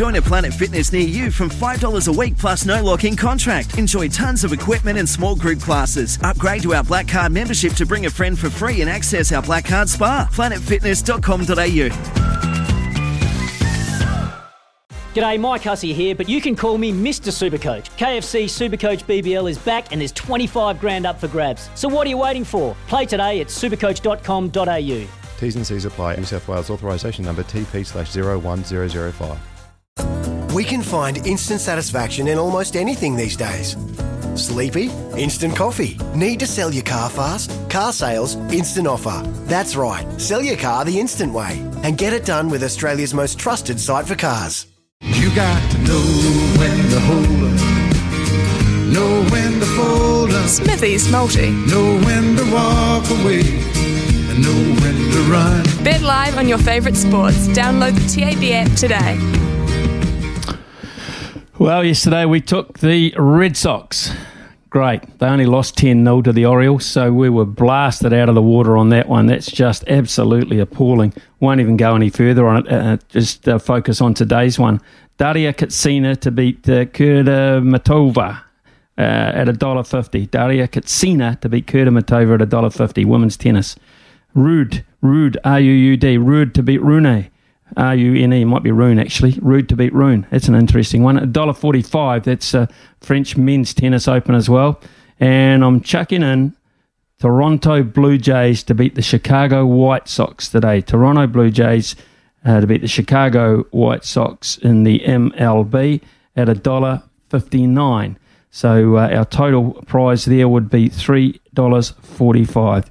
Join a Planet Fitness near you from $5 a week plus no lock in contract. Enjoy tons of equipment and small group classes. Upgrade to our Black Card membership to bring a friend for free and access our Black Card Spa. PlanetFitness.com.au. G'day, Mike Hussey here, but you can call me Mr. Supercoach. KFC Supercoach BBL is back and there's 25 grand up for grabs. So what are you waiting for? Play today at supercoach.com.au. T's and C's apply. New South Wales authorisation number TP slash 01005. We can find instant satisfaction in almost anything these days. Sleepy? Instant coffee. Need to sell your car fast? Carsales, instant offer. That's right. Sell your car the instant way and get it done with Australia's most trusted site for cars. You got to know when to hold up, know when to fold up, Smithy's Multi. know when to walk away, and know when to run. Bet live on your favourite sports. Download the TAB app today. Well, yesterday we took the Red Sox. Great. They only lost 10 0 to the Orioles, so we were blasted out of the water on that one. That's just absolutely appalling. Won't even go any further on it. Uh, just uh, focus on today's one. Daria Katsina to beat uh, Kurda Matova uh, at a dollar fifty. Daria Katsina to beat Kurda Matova at a dollar fifty. Women's tennis. Ruud, Ruud, R U U D, Ruud to beat Rune. R U N E might be Rune actually. Ruud to beat Rune. That's an interesting one. A dollar forty five. That's a French men's tennis open as well. And I'm chucking in Toronto Blue Jays to beat the Chicago White Sox today. Toronto Blue Jays uh, to beat the Chicago White Sox in the MLB at a dollar fifty nine. So uh, our total prize there would be three dollars forty five.